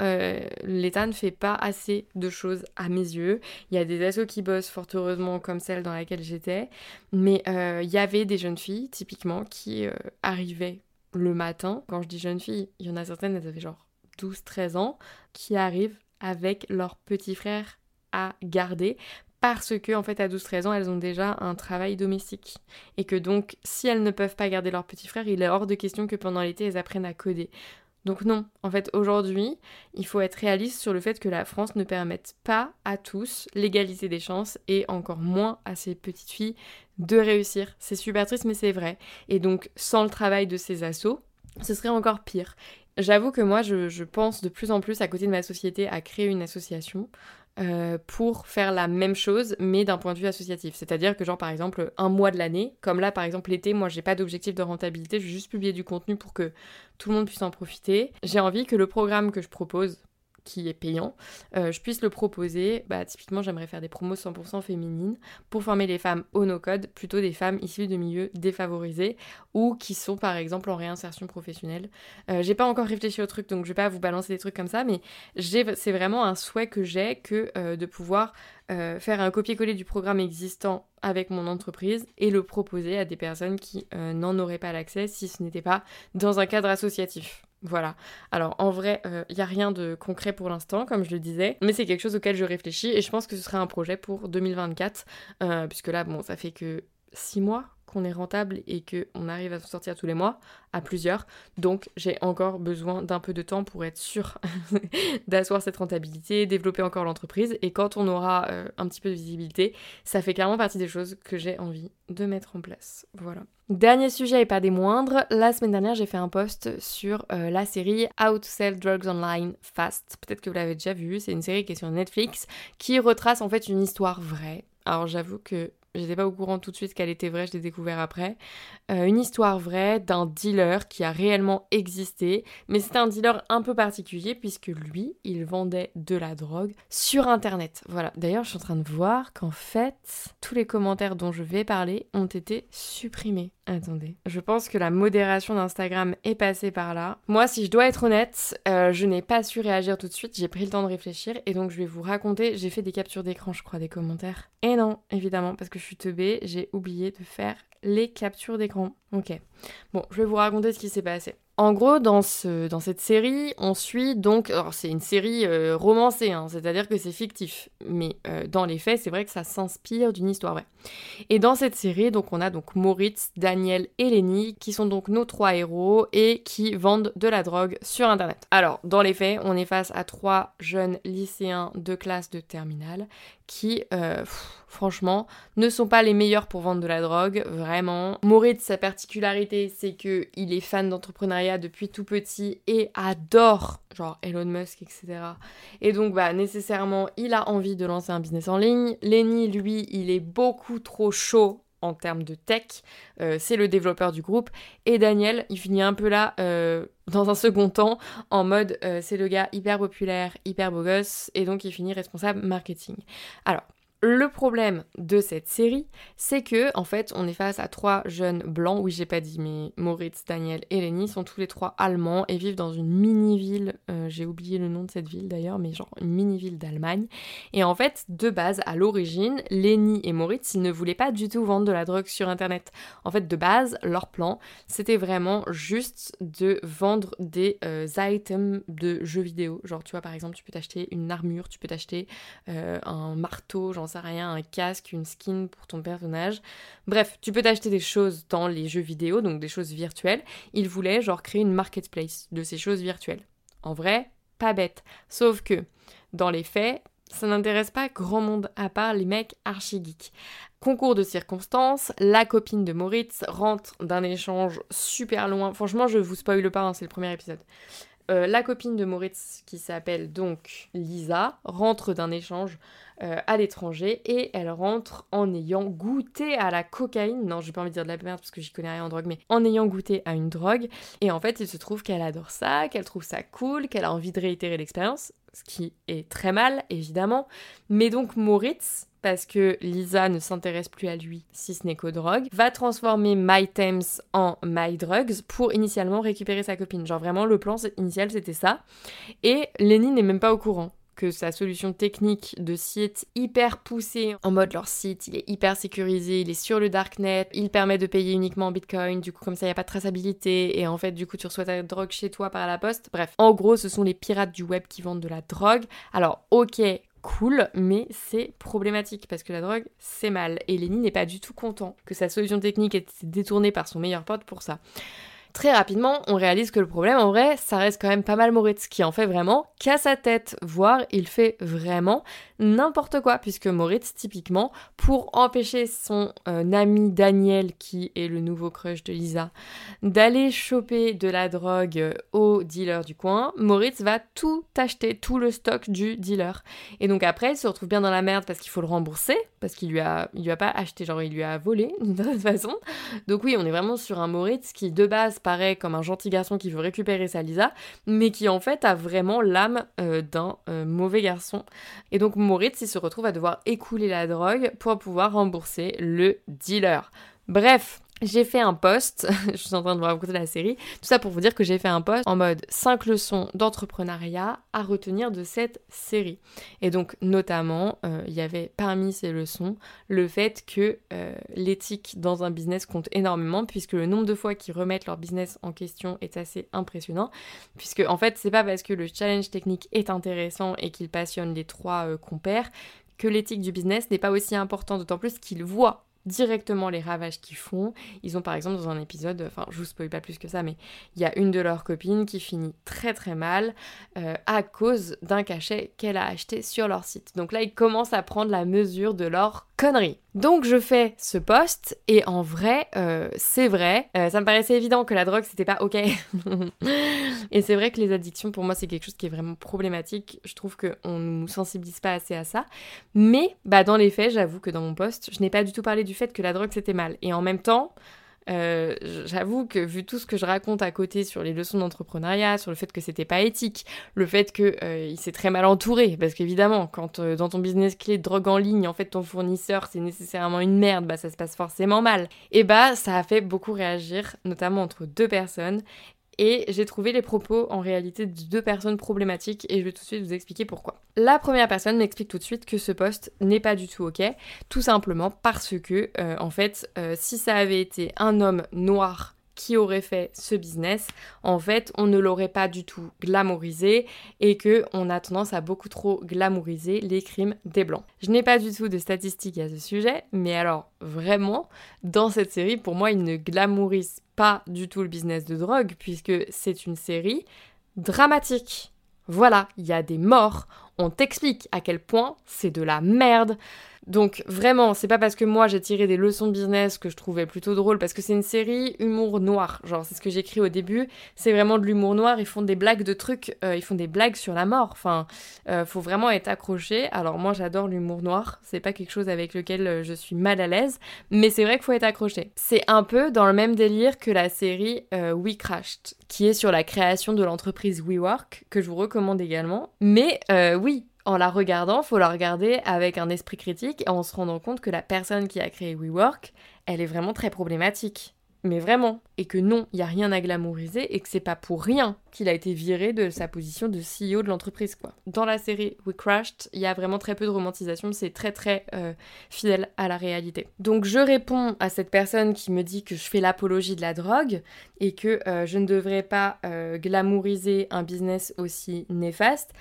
S1: l'État ne fait pas assez de choses à mes yeux. Il y a des assos qui bossent, fort heureusement, comme celle dans laquelle j'étais mais il euh, y avait des jeunes filles, typiquement, qui euh, arrivaient le matin. Quand je dis jeunes filles, il y en a certaines, elles avaient genre 12-13 ans, qui arrivent avec leur petit frère à garder parce que en fait à 12-13 ans elles ont déjà un travail domestique et que donc si elles ne peuvent pas garder leur petit frère il est hors de question que pendant l'été elles apprennent à coder donc non, en fait aujourd'hui, il faut être réaliste sur le fait que la France ne permette pas à tous l'égalité des chances et encore moins à ces petites filles de réussir. C'est super triste mais c'est vrai. Et donc sans le travail de ces assos, ce serait encore pire. J'avoue que moi je, je, pense de plus en plus à côté de ma société à créer une association euh, pour faire la même chose, mais d'un point de vue associatif. C'est-à-dire que, genre, par exemple, un mois de l'année, comme là, par exemple, l'été, moi, j'ai pas d'objectif de rentabilité, je vais juste publier du contenu pour que tout le monde puisse en profiter. J'ai envie que le programme que je propose, qui est payant, euh, je puisse le proposer. Bah, typiquement, j'aimerais faire des promos 100% féminines pour former les femmes au no-code, plutôt des femmes issues de milieux défavorisés ou qui sont par exemple en réinsertion professionnelle. Euh, j'ai pas encore réfléchi au truc, donc je vais pas vous balancer des trucs comme ça, mais c'est vraiment un souhait que j'ai que euh, de pouvoir faire un copier-coller du programme existant avec mon entreprise et le proposer à des personnes qui n'en auraient pas l'accès si ce n'était pas dans un cadre associatif. Voilà. Alors en vrai, il euh, n'y a rien de concret pour l'instant, comme je le disais, mais c'est quelque chose auquel je réfléchis et je pense que ce serait un projet pour 2024, euh, puisque là, bon, ça fait que 6 mois qu'on est rentable et qu'on arrive à se sortir tous les mois, à plusieurs. Donc j'ai encore besoin d'un peu de temps pour être sûr d'asseoir cette rentabilité, développer encore l'entreprise. Et quand on aura euh, un petit peu de visibilité, ça fait clairement partie des choses que j'ai envie de mettre en place. Voilà. Dernier sujet et pas des moindres, la semaine dernière j'ai fait un post sur euh, la série How to Sell Drugs Online Fast. Peut-être que vous l'avez déjà vu, c'est une série qui est sur Netflix qui retrace en fait une histoire vraie. Alors j'avoue que j'étais pas au courant tout de suite qu'elle était vraie, je l'ai découvert après. Euh, une histoire vraie d'un dealer qui a réellement existé, mais c'était un dealer un peu particulier puisque lui, il vendait de la drogue sur internet. Voilà, d'ailleurs, je suis en train de voir qu'en fait, tous les commentaires dont je vais parler ont été supprimés. Attendez, je pense que la modération d'Instagram est passée par là. Moi, si je dois être honnête, euh, je n'ai pas su réagir tout de suite, j'ai pris le temps de réfléchir et donc je vais vous raconter, j'ai fait des captures d'écran, je crois, des commentaires. Et non, évidemment, parce que suis teubée, j'ai oublié de faire les captures d'écran. Ok. Bon, je vais vous raconter ce qui s'est passé. En gros, dans, ce, dans cette série, on suit donc. C'est une série euh, romancée, hein, c'est-à-dire que c'est fictif. Mais euh, dans les faits, c'est vrai que ça s'inspire d'une histoire vraie. Et dans cette série, donc, on a donc Moritz, Daniel et Lenny, qui sont donc nos trois héros et qui vendent de la drogue sur Internet. Alors, dans les faits, on est face à trois jeunes lycéens de classe de terminale qui, euh, franchement, ne sont pas les meilleurs pour vendre de la drogue, vraiment. Moritz, sa particularité, c'est que il est fan d'entrepreneuriat depuis tout petit et adore, genre Elon Musk, etc. Et donc, bah, nécessairement, il a envie de lancer un business en ligne. Lenny, lui, il est beaucoup trop chaud en termes de tech, euh, c'est le développeur du groupe. Et Daniel, il finit un peu là, euh, dans un second temps, en mode c'est le gars hyper populaire, hyper beau gosse, et donc il finit responsable marketing. Alors, Le problème de cette série, c'est que en fait, on est face à trois jeunes blancs. Oui, j'ai pas dit, mais Moritz, Daniel et Lenny sont tous les trois allemands et vivent dans une mini-ville. Euh, j'ai oublié le nom de cette ville d'ailleurs, mais genre une mini-ville d'Allemagne. Et en fait, de base, à l'origine, Lenny et Moritz, ne voulaient pas du tout vendre de la drogue sur Internet. En fait, de base, leur plan, c'était vraiment juste de vendre des euh, items de jeux vidéo. Genre, tu vois, par exemple, tu peux t'acheter une armure, tu peux t'acheter euh, un marteau, rien, un casque, une skin pour ton personnage. Bref, tu peux t'acheter des choses dans les jeux vidéo, donc des choses virtuelles. Il voulait genre créer une marketplace de ces choses virtuelles. En vrai, pas bête. Sauf que, dans les faits, ça n'intéresse pas grand monde à part les mecs archi geeks. Concours de circonstances, la copine de Moritz rentre d'un échange super loin. Franchement, je vous spoil pas, hein, c'est le premier épisode. Euh, la copine de Moritz, qui s'appelle donc Lisa, rentre d'un échange euh, à l'étranger et elle rentre en ayant goûté à la cocaïne. Non, j'ai pas envie de dire de la merde parce que j'y connais rien en drogue, mais en ayant goûté à une drogue. Et en fait, il se trouve qu'elle adore ça, qu'elle trouve ça cool, qu'elle a envie de réitérer l'expérience, ce qui est très mal, évidemment. Mais donc Moritz, parce que Lisa ne s'intéresse plus à lui si ce n'est qu'aux drogues, va transformer My Thames en My Drugs pour initialement récupérer sa copine. Genre vraiment le plan initial c'était ça. Et Lenny n'est même pas au courant que sa solution technique de site hyper poussée en mode leur site, il est hyper sécurisé, il est sur le darknet, il permet de payer uniquement en bitcoin, du coup comme ça il n'y a pas de traçabilité et en fait du coup tu reçois ta drogue chez toi par la poste. Bref, en gros ce sont les pirates du web qui vendent de la drogue. Alors ok, cool, mais c'est problématique parce que la drogue, c'est mal. Et Lenny n'est pas du tout content que sa solution technique ait été détournée par son meilleur pote pour ça. Très rapidement, on réalise que le problème, en vrai, ça reste quand même pas mal Moritz, qui en fait vraiment qu'à sa tête, voire il fait vraiment n'importe quoi, puisque Moritz, typiquement, pour empêcher son euh, ami Daniel, qui est le nouveau crush de Lisa, d'aller choper de la drogue euh, au dealer du coin, Moritz va tout acheter, tout le stock du dealer. Et donc après, il se retrouve bien dans la merde parce qu'il faut le rembourser, parce qu'il lui a, il lui a pas acheté, genre il lui a volé d'une façon. Donc oui, on est vraiment sur un Moritz qui de base paraît comme un gentil garçon qui veut récupérer sa Lisa, mais qui en fait a vraiment l'âme euh, d'un mauvais garçon. Et donc Moritz, il se retrouve à devoir écouler la drogue pour pouvoir rembourser le dealer. Bref, j'ai fait un post, je suis en train de vous raconter la série, tout ça pour vous dire que j'ai fait un post en mode 5 leçons d'entrepreneuriat à retenir de cette série. Et donc notamment, euh, il y avait parmi ces leçons le fait que euh, l'éthique dans un business compte énormément puisque le nombre de fois qu'ils remettent leur business en question est assez impressionnant puisque en fait c'est pas parce que le challenge technique est intéressant et qu'il passionne les trois euh, compères que l'éthique du business n'est pas aussi important, d'autant plus qu'ils voient directement les ravages qu'ils font. Ils ont par exemple dans un épisode, enfin je vous spoil pas plus que ça, mais il y a une de leurs copines qui finit très très mal euh, à cause d'un cachet qu'elle a acheté sur leur site. Donc là ils commencent à prendre la mesure de leur connerie. Donc je fais ce post et en vrai, euh, c'est vrai, euh, ça me paraissait évident que la drogue c'était pas ok. et c'est vrai que les addictions pour moi c'est quelque chose qui est vraiment problématique. Je trouve qu'on ne nous sensibilise pas assez à ça. Mais bah dans les faits, j'avoue que dans mon post, je n'ai pas du tout parlé du fait que la drogue c'était mal. Et en même temps, euh, j'avoue que vu tout ce que je raconte à côté sur les leçons d'entrepreneuriat, sur le fait que c'était pas éthique, le fait que euh, il s'est très mal entouré, parce qu'évidemment, quand euh, dans ton business clé de drogue en ligne, en fait ton fournisseur c'est nécessairement une merde, bah ça se passe forcément mal. Et bah ça a fait beaucoup réagir, notamment entre deux personnes, et j'ai trouvé les propos en réalité de deux personnes problématiques et je vais tout de suite vous expliquer pourquoi. La première personne m'explique tout de suite que ce poste n'est pas du tout ok, tout simplement parce que euh, en fait euh, si ça avait été un homme noir qui aurait fait ce business, en fait, on ne l'aurait pas du tout glamourisé et que on a tendance à beaucoup trop glamouriser les crimes des blancs. Je n'ai pas du tout de statistiques à ce sujet, mais alors vraiment, dans cette série, pour moi, il ne glamourise pas du tout le business de drogue puisque c'est une série dramatique. Voilà, il y a des morts, on t'explique à quel point c'est de la merde. Donc vraiment, c'est pas parce que moi j'ai tiré des leçons de business que je trouvais plutôt drôle, parce que c'est une série humour noir. Genre, c'est ce que j'écris au début. C'est vraiment de l'humour noir. Ils font des blagues de trucs, euh, ils font des blagues sur la mort. Enfin, euh, faut vraiment être accroché. Alors moi j'adore l'humour noir. C'est pas quelque chose avec lequel euh, je suis mal à l'aise, mais c'est vrai qu'il faut être accroché. C'est un peu dans le même délire que la série We Crashed, qui est sur la création de l'entreprise WeWork, que je vous recommande également. Mais oui, en la regardant, faut la regarder avec un esprit critique et en se rendant compte que la personne qui a créé WeWork, elle est vraiment très problématique mais vraiment, et que non, il n'y a rien à glamouriser et que c'est pas pour rien qu'il a été viré de sa position de CEO de l'entreprise quoi. Dans la série We Crashed, il y a vraiment très peu de romantisation, c'est très très euh, fidèle à la réalité. Donc je réponds à cette personne qui me dit que je fais l'apologie de la drogue et que euh, je ne devrais pas euh, glamouriser un business aussi néfaste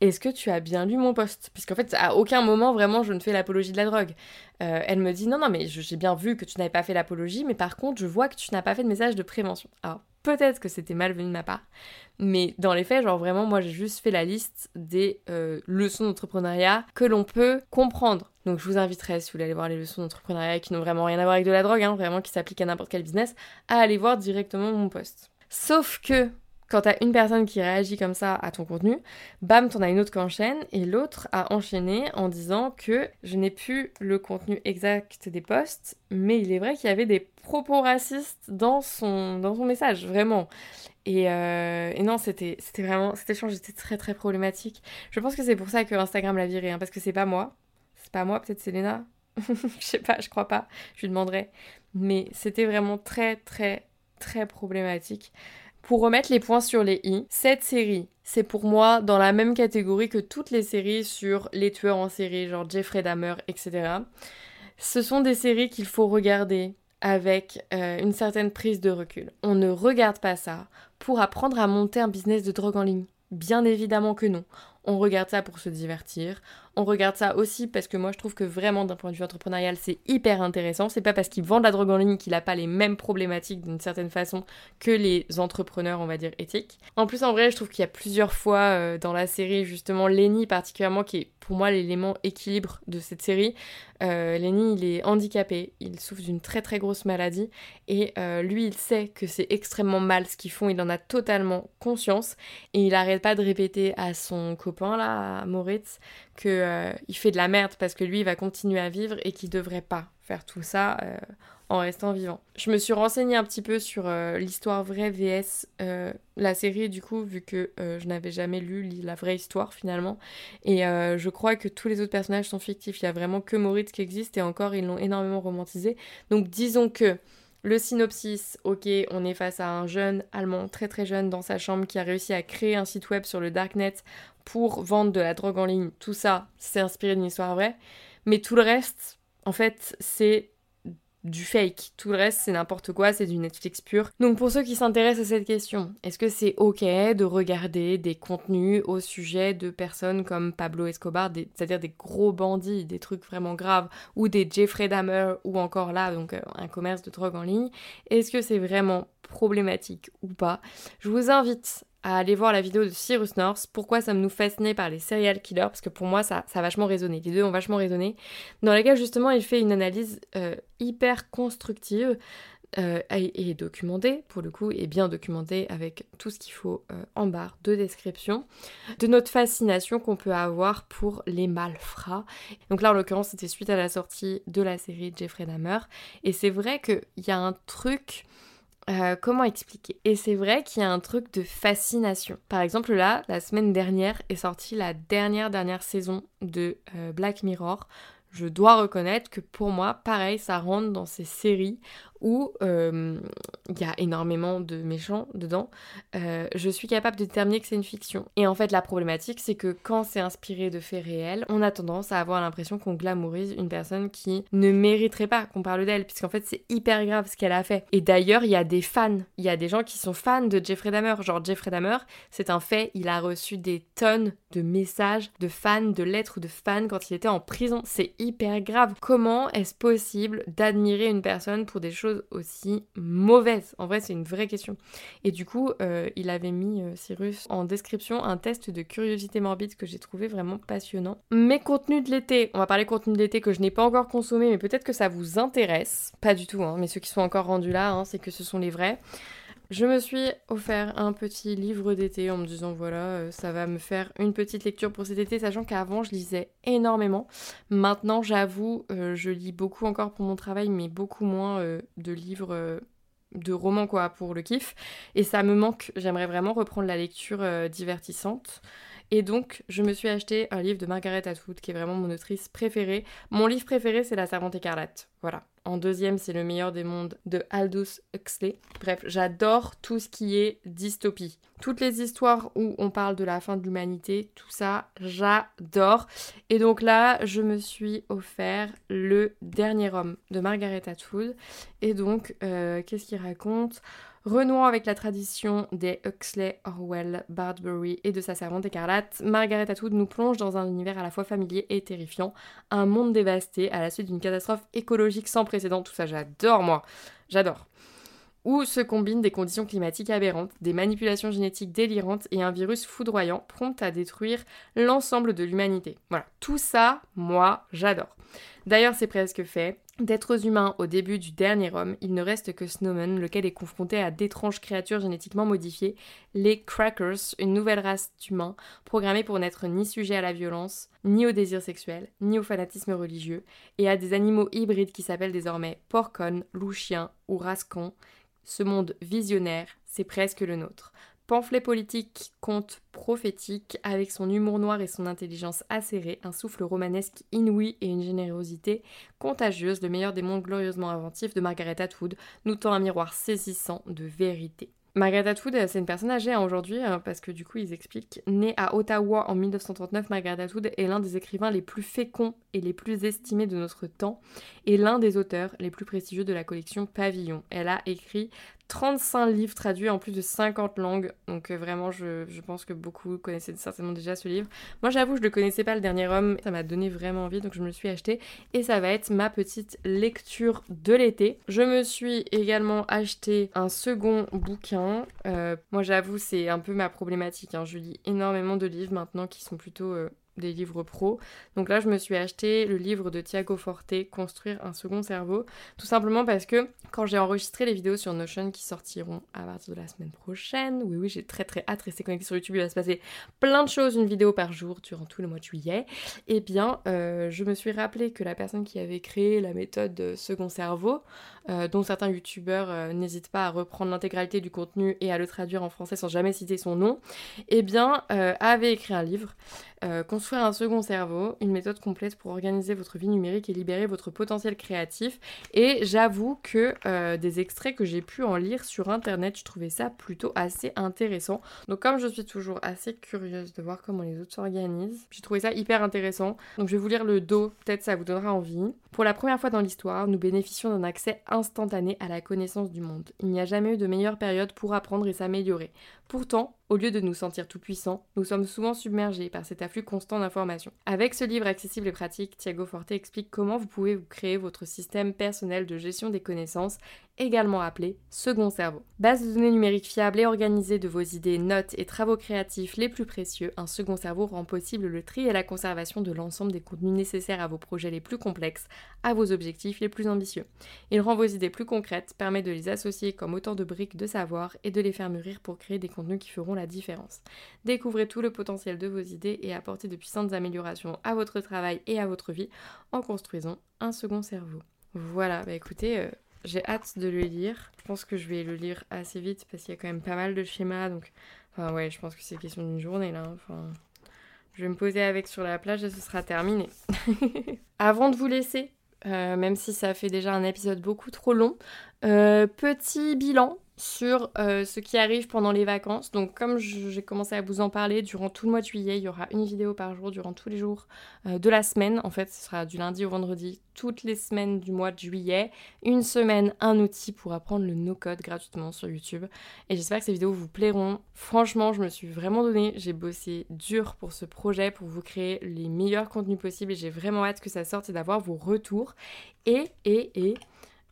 S1: est-ce que tu as bien lu mon poste? Puisqu'en fait, à aucun moment, vraiment, je ne fais l'apologie de la drogue. Euh, elle me dit, non, non, mais j'ai bien vu que tu n'avais pas fait l'apologie, mais par contre, je vois que tu n'as pas fait de message de prévention. Alors, peut-être que c'était malvenu de ma part, mais dans les faits, genre vraiment, moi, j'ai juste fait la liste des euh, leçons d'entrepreneuriat que l'on peut comprendre. Donc, je vous inviterai, si vous voulez aller voir les leçons d'entrepreneuriat qui n'ont vraiment rien à voir avec de la drogue, hein, vraiment qui s'appliquent à n'importe quel business, à aller voir directement mon poste. Sauf que quand t'as une personne qui réagit comme ça à ton contenu, bam, t'en as une autre qui enchaîne, et l'autre a enchaîné en disant que je n'ai plus le contenu exact des posts, mais il est vrai qu'il y avait des propos racistes dans son, dans son message, vraiment. Et, euh, non, c'était vraiment, cet échange était très très problématique. Je pense que c'est pour ça que Instagram l'a viré, hein, parce que c'est pas moi. C'est pas moi, peut-être c'est Léna. je sais pas, je crois pas, je lui demanderai. Mais c'était vraiment très très très problématique. Pour remettre les points sur les i, cette série, c'est pour moi dans la même catégorie que toutes les séries sur les tueurs en série, genre Jeffrey Dahmer, etc. Ce sont des séries qu'il faut regarder avec euh, une certaine prise de recul. On ne regarde pas ça pour apprendre à monter un business de drogue en ligne. Bien évidemment que non. On regarde ça pour se divertir. On regarde ça aussi parce que moi je trouve que vraiment d'un point de vue entrepreneurial c'est hyper intéressant. C'est pas parce qu'il vend de la drogue en ligne qu'il a pas les mêmes problématiques d'une certaine façon que les entrepreneurs on va dire éthiques. En plus en vrai je trouve qu'il y a plusieurs fois euh, dans la série justement Lenny particulièrement qui est pour moi l'élément équilibre de cette série. Euh, Lenny il est handicapé, il souffre d'une très très grosse maladie et euh, lui il sait que c'est extrêmement mal ce qu'ils font, il en a totalement conscience et il arrête pas de répéter à son copain là, Moritz, qu'il euh, fait de la merde parce que lui il va continuer à vivre et qu'il devrait pas faire tout ça euh, en restant vivant. Je me suis renseignée un petit peu sur euh, l'histoire vraie VS la série du coup vu que je n'avais jamais lu la vraie histoire finalement et je crois que tous les autres personnages sont fictifs. Il y a vraiment que Moritz qui existe et encore ils l'ont énormément romantisé. Donc disons que le synopsis, ok, on est face à un jeune allemand très très jeune dans sa chambre qui a réussi à créer un site web sur le darknet pour vendre de la drogue en ligne. Tout ça, c'est inspiré d'une histoire vraie. Mais tout le reste, en fait, c'est du fake. Tout le reste, c'est n'importe quoi, c'est du Netflix pur. Donc pour ceux qui s'intéressent à cette question, est-ce que c'est ok de regarder des contenus au sujet de personnes comme Pablo Escobar, c'est-à-dire des gros bandits, des trucs vraiment graves, ou des Jeffrey Dahmer, ou encore là, donc euh, un commerce de drogue en ligne? Est-ce que c'est vraiment problématique ou pas Je vous invite à aller voir la vidéo de Cyrus North, pourquoi ça me nous fascinait par les serial killers, parce que pour moi ça, ça a vachement résonné, les deux ont vachement résonné, dans laquelle justement il fait une analyse euh, hyper constructive euh, et, documentée, pour le coup, et bien documentée avec tout ce qu'il faut euh, en barre de description, de notre fascination qu'on peut avoir pour les malfrats. Donc là en l'occurrence c'était suite à la sortie de la série Jeffrey Dahmer, et c'est vrai qu'il y a un truc euh, comment expliquer? Et c'est vrai qu'il y a un truc de fascination. Par exemple, là, la semaine dernière est sortie la dernière dernière saison de euh, Black Mirror. Je dois reconnaître que pour moi, pareil, ça rentre dans ces séries où euh, il y a énormément de méchants dedans, euh, je suis capable de déterminer que c'est une fiction. Et en fait, la problématique, c'est que quand c'est inspiré de faits réels, on a tendance à avoir l'impression qu'on glamourise une personne qui ne mériterait pas qu'on parle d'elle, puisqu'en fait, c'est hyper grave ce qu'elle a fait. Et d'ailleurs, il y a des fans, il y a des gens qui sont fans de Jeffrey Dahmer. Genre, Jeffrey Dahmer, c'est un fait, il a reçu des tonnes de messages de fans, de lettres de fans quand il était en prison. C'est hyper grave. Comment est-ce possible d'admirer une personne pour des choses aussi mauvaise En vrai, c'est une vraie question. Et du coup, euh, il avait mis, euh, Cyrus, en description un test de curiosité morbide que j'ai trouvé vraiment passionnant. Mes contenus de l'été, on va parler contenus de l'été que je n'ai pas encore consommé, mais peut-être que ça vous intéresse. Pas du tout, hein, mais ceux qui sont encore rendus là, hein, c'est que ce sont les vrais. Je me suis offert un petit livre d'été en me disant voilà, euh, ça va me faire une petite lecture pour cet été, sachant qu'avant je lisais énormément. Maintenant, j'avoue, euh, je lis beaucoup encore pour mon travail, mais beaucoup moins euh, de livres de romans quoi pour le kiff. Et ça me manque. J'aimerais vraiment reprendre la lecture divertissante Et donc, je me suis acheté un livre de Margaret Atwood, qui est vraiment mon autrice préférée. Mon livre préféré, c'est La Servante écarlate. Voilà. En deuxième, c'est Le meilleur des mondes de Aldous Huxley. Bref, j'adore tout ce qui est dystopie. Toutes les histoires où on parle de la fin de l'humanité, tout ça, j'adore. Et donc là, je me suis offert Le dernier homme de Margaret Atwood. Et donc, euh, qu'est-ce qu'il raconte? Renouant avec la tradition des Huxley, Orwell, Bardbury et de sa servante écarlate, Margaret Atwood nous plonge dans un univers à la fois familier et terrifiant, un monde dévasté à la suite d'une catastrophe écologique sans précédent. Tout ça, j'adore moi, j'adore. Où se combinent des conditions climatiques aberrantes, des manipulations génétiques délirantes et un virus foudroyant prompt à détruire l'ensemble de l'humanité. Voilà, tout ça, moi, j'adore. D'ailleurs, c'est presque fait. D'êtres humains au début du dernier homme, il ne reste que Snowman, lequel est confronté à d'étranges créatures génétiquement modifiées, les Crackers, une nouvelle race d'humains programmés pour n'être ni sujet à la violence, ni au désir sexuel, ni au fanatisme religieux, et à des animaux hybrides qui s'appellent désormais Porcon, loup-chien ou Rascon. Ce monde visionnaire, c'est presque le nôtre. Pamphlet politique, conte prophétique, avec son humour noir et son intelligence acérée, un souffle romanesque inouï et une générosité contagieuse, le meilleur des mondes glorieusement inventifs de Margaret Atwood, nous tend un miroir saisissant de vérité. Margaret Atwood, c'est une personne âgée aujourd'hui, hein, parce que du coup, ils expliquent. Née à Ottawa en 1939, Margaret Atwood est l'un des écrivains les plus féconds et les plus estimés de notre temps, et l'un des auteurs les plus prestigieux de la collection Pavillon. Elle a écrit 35 livres traduits en plus de 50 langues. Donc euh, vraiment, je, pense que beaucoup connaissaient certainement déjà ce livre. Moi, j'avoue, je ne le connaissais pas, Le Dernier Homme. Ça m'a donné vraiment envie, donc je me le suis acheté. Et ça va être ma petite lecture de l'été. Je me suis également acheté un second bouquin. Euh, moi, j'avoue, c'est un peu ma problématique. Hein. Je lis énormément de livres maintenant qui sont plutôt... Euh, des livres pro. Donc là, je me suis acheté le livre de Thiago Forte, Construire un second cerveau, tout simplement parce que quand j'ai enregistré les vidéos sur Notion qui sortiront à partir de la semaine prochaine, oui oui, j'ai très très hâte, rester connecté sur YouTube, il va se passer plein de choses, une vidéo par jour durant tout le mois de juillet. Et eh bien, euh, je me suis rappelé que la personne qui avait créé la méthode second cerveau, euh, dont certains youtubeurs euh, n'hésitent pas à reprendre l'intégralité du contenu et à le traduire en français sans jamais citer son nom, eh bien, avait écrit un livre euh, construire un second cerveau, une méthode complète pour organiser votre vie numérique et libérer votre potentiel créatif. Et j'avoue que euh, des extraits que j'ai pu en lire sur internet, je trouvais ça plutôt assez intéressant. Donc comme je suis toujours assez curieuse de voir comment les autres s'organisent, j'ai trouvé ça hyper intéressant. Donc je vais vous lire le dos, peut-être ça vous donnera envie. Pour la première fois dans l'histoire, nous bénéficions d'un accès instantané à la connaissance du monde. Il n'y a jamais eu de meilleure période pour apprendre et s'améliorer. Pourtant, au lieu de nous sentir tout-puissants, nous sommes souvent submergés par cet afflux constant d'informations. Avec ce livre accessible et pratique, Thiago Forte explique comment vous pouvez vous créer votre système personnel de gestion des connaissances également appelé second cerveau. Base de données numériques fiable et organisée de vos idées, notes et travaux créatifs les plus précieux, un second cerveau rend possible le tri et la conservation de l'ensemble des contenus nécessaires à vos projets les plus complexes, à vos objectifs les plus ambitieux. Il rend vos idées plus concrètes, permet de les associer comme autant de briques de savoir et de les faire mûrir pour créer des contenus qui feront la différence. Découvrez tout le potentiel de vos idées et apportez de puissantes améliorations à votre travail et à votre vie en construisant un second cerveau. Voilà, bah écoutez, euh, j'ai hâte de le lire. Je pense que je vais le lire assez vite parce qu'il y a quand même pas mal de schémas. Donc, enfin, ouais, je pense que c'est question d'une journée là. Hein. Enfin, je vais me poser avec sur la plage et ce sera terminé. Avant de vous laisser, euh, même si ça fait déjà un épisode beaucoup trop long, euh, petit bilan sur euh, ce qui arrive pendant les vacances. Donc comme j'ai commencé à vous en parler, durant tout le mois de juillet, il y aura une vidéo par jour durant tous les jours euh, de la semaine. En fait, ce sera du lundi au vendredi, toutes les semaines du mois de juillet. Une semaine, un outil pour apprendre le no-code gratuitement sur YouTube. Et j'espère que ces vidéos vous plairont. Franchement, je me suis vraiment donné, j'ai bossé dur pour ce projet, pour vous créer les meilleurs contenus possibles. Et j'ai vraiment hâte que ça sorte et d'avoir vos retours. Et, et, et...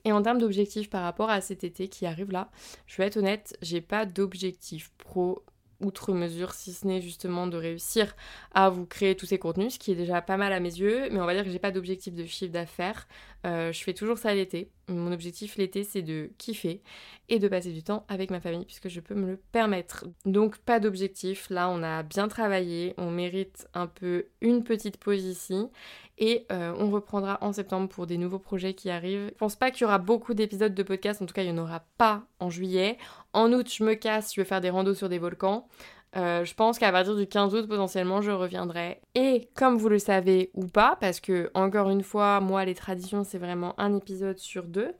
S1: Et en termes d'objectifs par rapport à cet été qui arrive là, je vais être honnête, j'ai pas d'objectif pro outre mesure, si ce n'est justement de réussir à vous créer tous ces contenus, ce qui est déjà pas mal à mes yeux, mais on va dire que j'ai pas d'objectif de chiffre d'affaires. Euh, je fais toujours ça l'été. Mon objectif l'été, c'est de kiffer et de passer du temps avec ma famille, puisque je peux me le permettre. Donc pas d'objectif, là on a bien travaillé, on mérite un peu une petite pause ici, et euh, on reprendra en septembre pour des nouveaux projets qui arrivent. Je pense pas qu'il y aura beaucoup d'épisodes de podcast, en tout cas il n'y en aura pas en juillet. En août, je me casse, je vais faire des randos sur des volcans. Euh, je pense qu'à partir du 15 août, potentiellement, je reviendrai. Et comme vous le savez ou pas, parce que, encore une fois, moi, les traditions, c'est vraiment un épisode sur deux.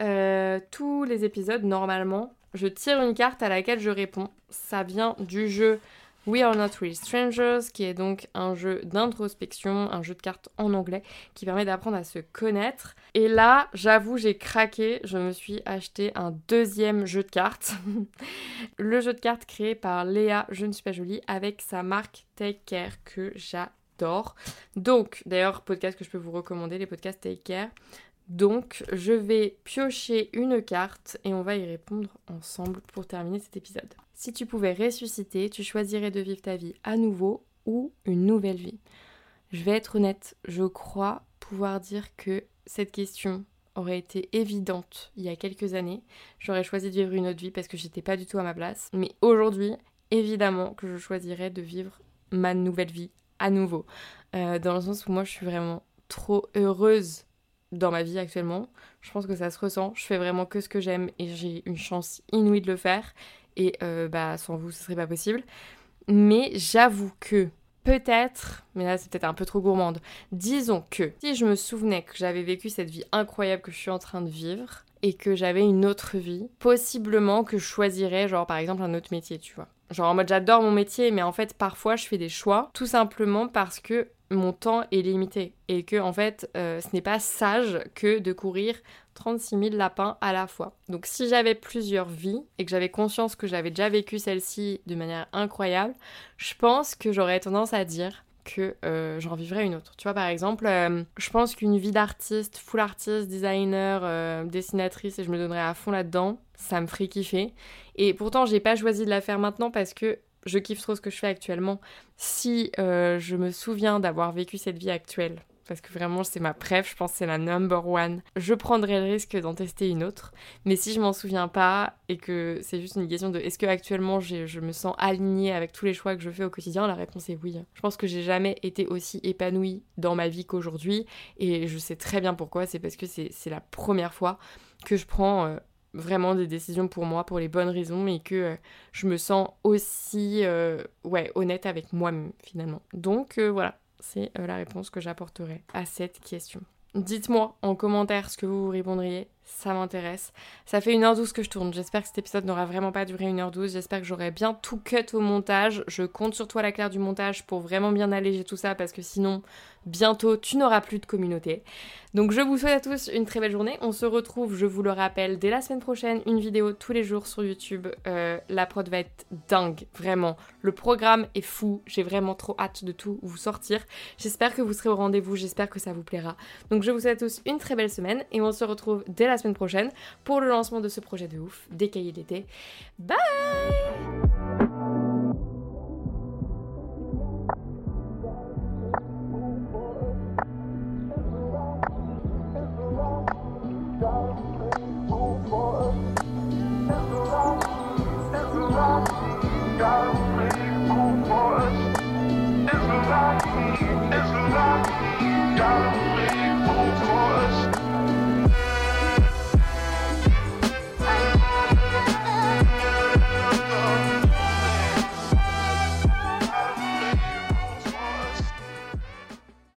S1: Euh, tous les épisodes, normalement, je tire une carte à laquelle je réponds. Ça vient du jeu We Are Not Really Strangers, qui est donc un jeu d'introspection, un jeu de cartes en anglais, qui permet d'apprendre à se connaître. Et là, j'avoue, j'ai craqué, je me suis acheté un deuxième jeu de cartes. le jeu de cartes créé par Léa, je ne suis pas jolie, avec sa marque Take Care que j'adore. Donc, d'ailleurs, podcast que je peux vous recommander, les podcasts Take Care. Donc, je vais piocher une carte et on va y répondre ensemble pour terminer cet épisode. Si tu pouvais ressusciter, tu choisirais de vivre ta vie à nouveau ou une nouvelle vie Je vais être honnête, je crois pouvoir dire que cette question aurait été évidente il y a quelques années. J'aurais choisi de vivre une autre vie parce que j'étais pas du tout à ma place. Mais aujourd'hui, évidemment que je choisirais de vivre ma nouvelle vie à nouveau. Euh, dans le sens où moi je suis vraiment trop heureuse dans ma vie actuellement. Je pense que ça se ressent. Je fais vraiment que ce que j'aime et j'ai une chance inouïe de le faire. Et euh, bah sans vous, ce serait pas possible. Mais j'avoue que peut-être, mais là c'est peut-être un peu trop gourmande, disons que si je me souvenais que j'avais vécu cette vie incroyable que je suis en train de vivre et que j'avais une autre vie, possiblement que je choisirais genre par exemple un autre métier, tu vois. Genre en mode j'adore mon métier, mais en fait parfois je fais des choix tout simplement parce que mon temps est limité et que en fait euh, ce n'est pas sage que de courir 36 000 lapins à la fois. Donc si j'avais plusieurs vies et que j'avais conscience que j'avais déjà vécu celle-ci de manière incroyable, je pense que j'aurais tendance à dire que euh, j'en vivrais une autre. Tu vois, par exemple, euh, je pense qu'une vie d'artiste, full artiste, designer, dessinatrice, et je me donnerais à fond là-dedans, ça me ferait kiffer. Et pourtant, j'ai pas choisi de la faire maintenant parce que je kiffe trop ce que je fais actuellement. Si euh, je me souviens d'avoir vécu cette vie actuelle, parce que vraiment c'est ma préf, je pense c'est la number one, je prendrais le risque d'en tester une autre. Mais si je m'en souviens pas et que c'est juste une question de est-ce que actuellement je me sens alignée avec tous les choix que je fais au quotidien, la réponse est oui. Je pense que j'ai jamais été aussi épanouie dans ma vie qu'aujourd'hui et je sais très bien pourquoi, c'est parce que c'est la première fois que je prends euh, vraiment des décisions pour moi, pour les bonnes raisons, et que euh, je me sens aussi euh, ouais, honnête avec moi-même finalement. Donc euh, voilà, c'est la réponse que j'apporterai à cette question. Dites-moi en commentaire ce que vous répondriez, ça m'intéresse. Ça fait 1h12 que je tourne, j'espère que cet épisode n'aura vraiment pas duré 1h12, j'espère que j'aurai bien tout cut au montage. Je compte sur toi la claire du montage pour vraiment bien alléger tout ça parce que sinon bientôt tu n'auras plus de communauté. Donc je vous souhaite à tous une très belle journée. On se retrouve, je vous le rappelle, dès la semaine prochaine, une vidéo tous les jours sur YouTube. Euh, la prod va être dingue, vraiment. Le programme est fou, j'ai vraiment trop hâte de tout vous sortir. J'espère que vous serez au rendez-vous, j'espère que ça vous plaira. Donc je vous souhaite à tous une très belle semaine et on se retrouve dès la semaine prochaine pour le lancement de ce projet de ouf, des cahiers d'été. Bye